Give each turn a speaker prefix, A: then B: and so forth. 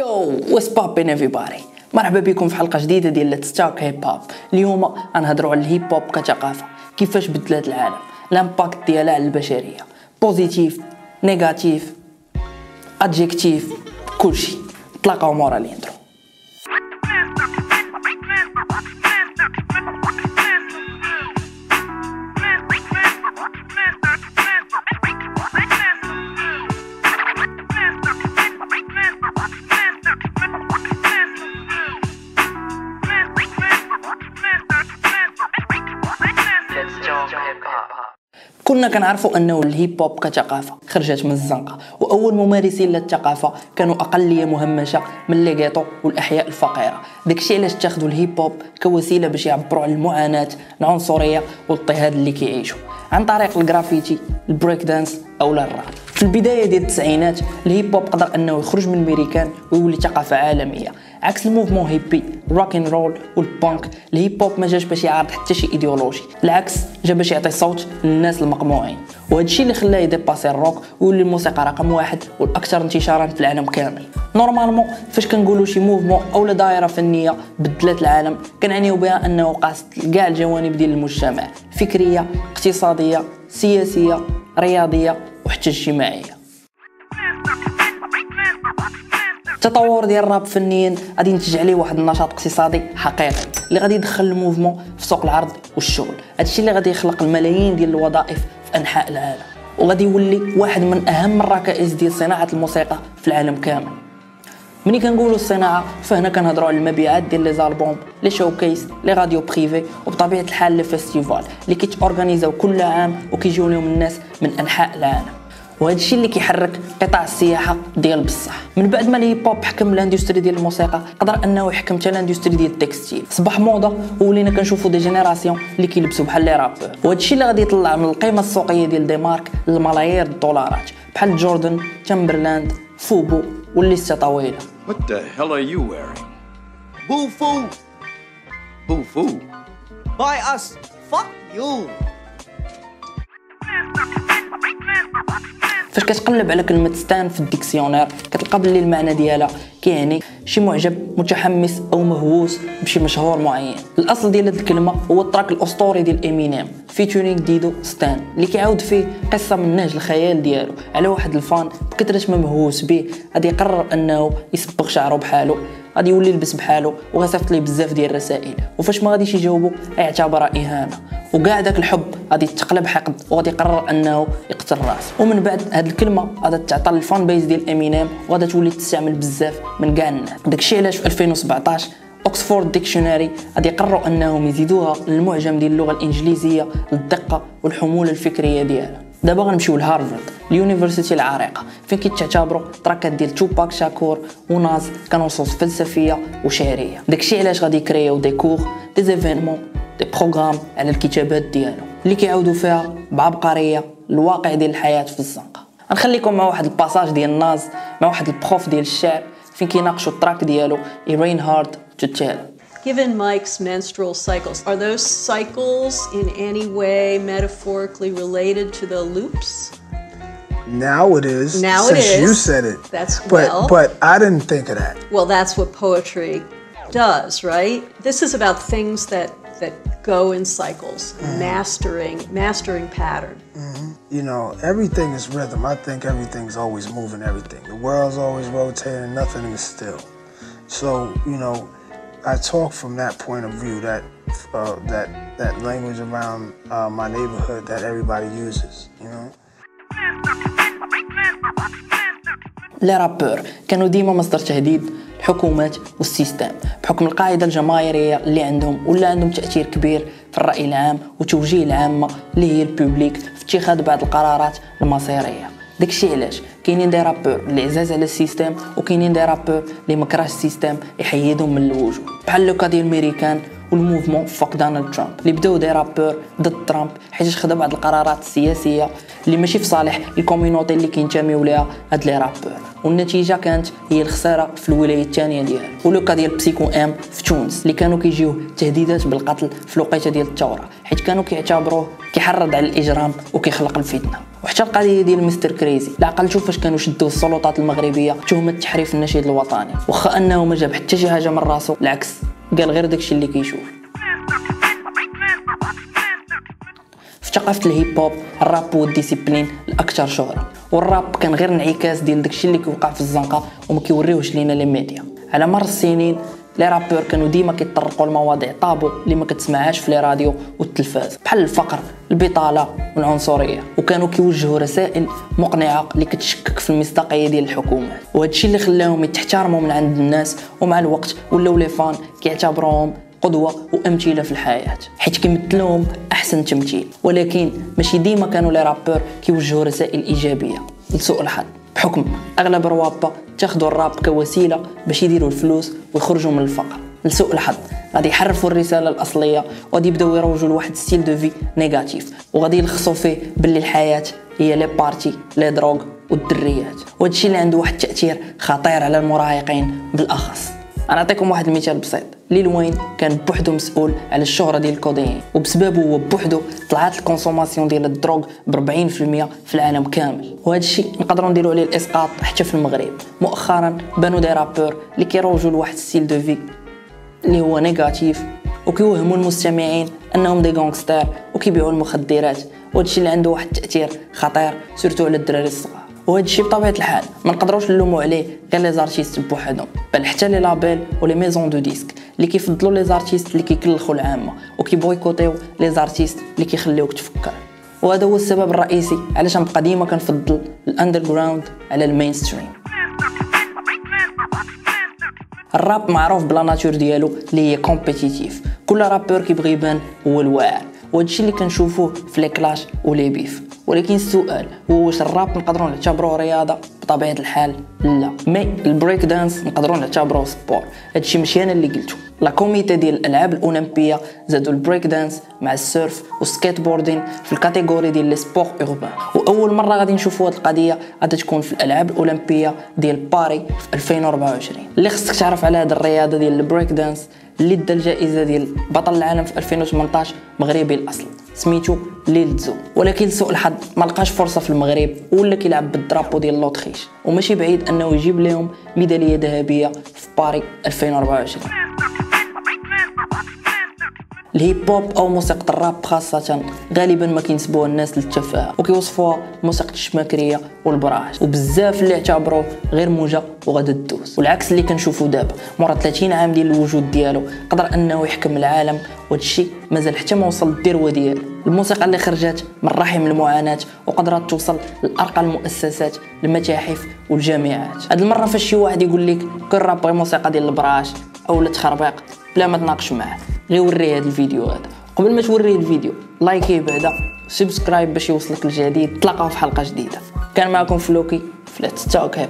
A: Yo what's poppin everybody. مرحبا بكم في حلقة جديدة ديال Let's Talk Hip Hop اليوم غنهضروا على ال hip hop كثقافة. كيفاش بدلات العالم؟ ال impact ديالها على البشرية. positive negative adjective كلشي. تلاقاو مورا ال intro كنا كنعرفوا أنه ال hip hop كثقافه خرجت من الزنقة. وأول ممارسين للثقافه كانوا أقلية مهمشة من les ghettos والأحياء الفقيرة. داكشي علاش اتخذوا ال hip hop كوسيلة باش يعبروا على المعاناة العنصرية والاضطهاد اللي كيعيشوا. عن طريق ال graffiti ال breakdance أو الراب. في البداية ديال التسعينات ال hip hop قدر أنه يخرج من الميريكان ويولي ثقافة عالمية. عكس الموفمون هيبي الروك ان رول والبانك الهيب هوب ما جاش باش يعارض حتى شي ايديولوجي بالعكس جا باش يعطي صوت للناس المقموعين. وهذا الشيء اللي خلاه ي dépasser ال rock ويولي الموسيقى رقم واحد والأكثر انتشارا في العالم كامل. normalement فاش كنقولوا شي mouvement أو دائره فنية بدلات العالم كنعنيو بها أنه قاصد كاع الجوانب ديال المجتمع فكرية اقتصادية سياسية رياضية وحتى اجتماعية. التطور ديال الراب فنيا غادي ينتج عليه واحد النشاط اقتصادي حقيقي اللي غادي يدخل ال mouvement في سوق العرض والشغل. هادشي اللي غادي يخلق الملايين ديال الوظائف في أنحاء العالم. وغادي يولي واحد من أهم الركائز ديال صناعة الموسيقى في العالم كامل. ملي كنقولوا الصناعة فهنا كنهضروا على المبيعات ديال les albums les showcases les radios privées وبطبيعة الحال les festivals اللي كيتورغانيزاو كل عام وكيجيو لهم الناس من أنحاء العالم. وهذا الشيء اللي كيحرك قطاع السياحة ديال بصح من بعد ما ال hip hop حكم ال industry ديال الموسيقى قدر أنه يحكم حتى ال industry ديال ال textile صبح موضة ولينا كنشوفوا des générations اللي كيلبسوا بحال les rappeurs وهذا الشيء اللي غادي يطلع من القيمة السوقية ديال des marques للملايير الدولارات بحال جوردن تيمبرلاند فوبو والليستة طويلة
B: What the hell are you wearing? Bufu. Bufu.
C: By us. Fuck you.
A: فاش كتقلب على كلمة stan في ال dictionnaire كتلقى باللي المعنى ديالها كيعني شي معجب متحمس أو مهووس بشي مشهور معين. الأصل ديال هاد الكلمة هو ال track الأسطوري ديال إمينيم featuring ديدو Stan اللي كيعاود فيه قصة من نسج الخيال ديالو. على واحد ال fan بكثرة ما مهووس به غادي يقرر أنه يصبغ شعره بحالو غادي يولي يلبس بحالو وغيصيفط ليه بزاف ديال الرسائل. وفاش ما غاديش يجاوبو يعتبرها إهانة. وكاع داك الحب غادي تقلب حقد وغادي يقرر أنه يقتل راسه ومن بعد هاد الكلمة غادي تعطى لل fan base ديال إمينيم وغادي تولي تستعمل بزاف من كاع الناس. داكشي علاش في 2017 أوكسفورد ديكشنري غادي يقرروا أنهم يزيدوها للمعجم ديال اللغة الإنجليزية للدقة والحمولة الفكرية ديالها. دابا غنمشيو لهارفارد ال university العريقة. فين كيتعتبروا track ات ديال توباك شاكور وناز كنصوص فلسفية وشعرية. داكشي علاش غادي يكريو des cours des événements programmes على الكتابات ديالو اللي كيعاودوا فيها بعبقريه الواقع ديال الحياة في الزنقه غنخليكم مع واحد ال passage ديال ناز مع واحد البروف ديال الشعر فين كيناقشوا التراك ديالو رين هارد تو تيل
D: Given Mike's menstrual cycles, are those cycles in any way metaphorically related to the loops?
E: Now it is.
D: Now it
E: since you
D: is.
E: said it.
D: That's
E: but
D: well.
E: but I didn't think of that.
D: Well, that's what poetry does, right? This is about things that that go in cycles, mastering mastering pattern.
E: You know, everything is rhythm. I think everything's always moving. Everything. The world's always rotating. Nothing is still. So you know, I talk from that point of view. That uh, that that language around uh, my neighborhood that everybody uses. You know.
A: لي رابور كانوا ديما مصدر تهديد الحكومات وال system. بحكم القاعدة الجماهيرية اللي عندهم ولا عندهم تأثير كبير في الرأي العام وتوجيه العامة اللي هي ال public في اتخاذ بعض القرارات المصيرية. داكشي علاش؟ كاينين des rappeurs اللي عزاز على ال système وكاينين des rappeurs اللي ما كراهش ال système يحيدهم من الوجود بحال le cas ديال الميريكان وال mouvement fuck دونالد ترامب. اللي بداو des rappeurs ضد ترامب حيت خدا بعض القرارات السياسية اللي ماشي في صالح ال community اللي كينتميو ليها هاد les rappeurs والنتيجة كانت هي الخسارة في الولاية الثانية ديالو و le cas ديال بسيكو إم في تونس اللي كانوا كيجيوه تهديدات بالقتل في الوقيتة ديال الثورة حيت كانوا كيعتبروه كيحرض على الإجرام وكيخلق الفتنة. وحتى القضية ديال مستر كريزي لا عقلتو فاش كانوا شدوه السلطات المغربية تهمه تحريف النشيد الوطني. واخا أنه ما جاب حتى شي حاجة من راسو العكس قال غير داكشي اللي كيشوف. في ثقافة ال hip hop الراب هو ال discipline الأكثر شهرة. والراب كان غير انعكاس ديال داكشي اللي كيوقع في الزنقة وما كيوريوهش لينا les médias. على مر السنين les rappeurs كانوا ديما كيتطرقوا لمواضيع tabous اللي ما كتسمعهاش في les radios والتلفاز. بحال الفقر البطالة والعنصرية. وكانوا كيوجهوا رسائل مقنعة اللي كتشكك في المصداقية ديال الحكومات وهذا الشيء اللي خلاهم يتحترموا من عند الناس ومع الوقت ولاو لي فان كيعتبروهم قدوة وأمثلة في الحياة. حيت كيمثلوهم أحسن تمثيل. ولكن ماشي ديما كانوا لي رابور كيوجهوا رسائل إيجابية. لسوء الحظ. بحكم أغلب الروابة تاخدوا الراب كوسيلة باش يديروا الفلوس ويخرجوا من الفقر. لسوء الحظ. غادي يحرفوا الرسالة الأصلية وغادي يبداو يروجوا لواحد style de vie négatif. وغادي يلخصوا فيه باللي الحياة هي les parties les drogues والدريات. وهذا الشيء اللي عنده واحد التأثير خطير على المراهقين بالأخص. أنا نعطيكم واحد المثال بسيط. ليل وين كان بوحدو مسؤول على الشهرة ديال ال codéine وبسببه هو بوحدو طلعت ال consommation ديال ال drogue ب 40% في العالم كامل. وهذا الشيء نقدروا نديروا عليه الإسقاط حتى في المغرب. مؤخرا بانوا des rappeurs اللي كيروجوا لواحد style de vie اللي هو négatif وكيوهموا المستمعين أنهم des gangsters وكيبيعوا المخدرات. وهذا الشيء اللي عنده واحد التأثير خطير surtout على الدراري الصغار. وهذا الشيء بطبيعة الحال ما نقدروش نلوموا عليه غير les artistes بوحدهم. بل حتى les labels و les maisons de disques اللي كيفضلوا les artistes اللي كيكلخوا العامة وكيبويكوتيو les artistes اللي كيخليوك تفكر. وهذا هو السبب الرئيسي علاش نبقى ديما كنفضل ال underground على ال mainstream الراب معروف ب la nature ديالو اللي هي compétitive. كل rappeur كيبغي يبان هو الواعر. وهذا الشيء اللي كنشوفوه في les clashs و les beefs. ولكن السؤال هو واش الراب نقدروا نعتبروه رياضة؟ بطبيعة الحال لا. mais ال breakdance نقدروا نعتبروه sport. هادشي ماشي أنا اللي قلته. le comité ديال الألعاب الأولمبية زادوا البريك دانس مع ال surf وال skateboarding في ال catégorie ديال les sports urbains وأول مرة غادي نشوفوا هاد القضية غادي تكون في الألعاب الأولمبية ديال باري في 2024 اللي خصك تعرف على هاد الرياضة ديال البريك دانس اللي دا الجائزة ديال بطل العالم في 2018 مغربي الأصل. سميتو ليل زو. ولكن لسوء الحظ ما لقاش فرصة في المغرب ولا كيلعب بالدرابو ديال لوتريش وماشي بعيد أنه يجيب لهم ميدالية ذهبية في باري 2024 الهيب هوب أو موسيقى الراب خاصة غالبا ما كينسبوها الناس للتفاهة وكيوصفوها موسيقى الشماكرية والبراج وبزاف اللي اعتبروه غير موجة وغادا دوز والعكس اللي كنشوفو دابا. مورا 30 عام ديال الوجود ديالو قدر أنه يحكم العالم. وهادشي مازال حتى ما وصل للذروة ديالو. الموسيقى اللي خرجت من رحم المعاناة وقدرت توصل لأرقى المؤسسات المتاحف والجامعات. هاد المرة فاش شي واحد يقول لك كل راب موسيقى ديال البراهش أو تخربيق بلا ما تناقش معاه. غير وريه هذا الفيديو هذا. قبل ما توريه الفيديو لايكيه بعدا subscribe باش يوصلك الجديد تلاقاو في حلقة جديدة. كان معكم فلوكي في ليتس توك هيب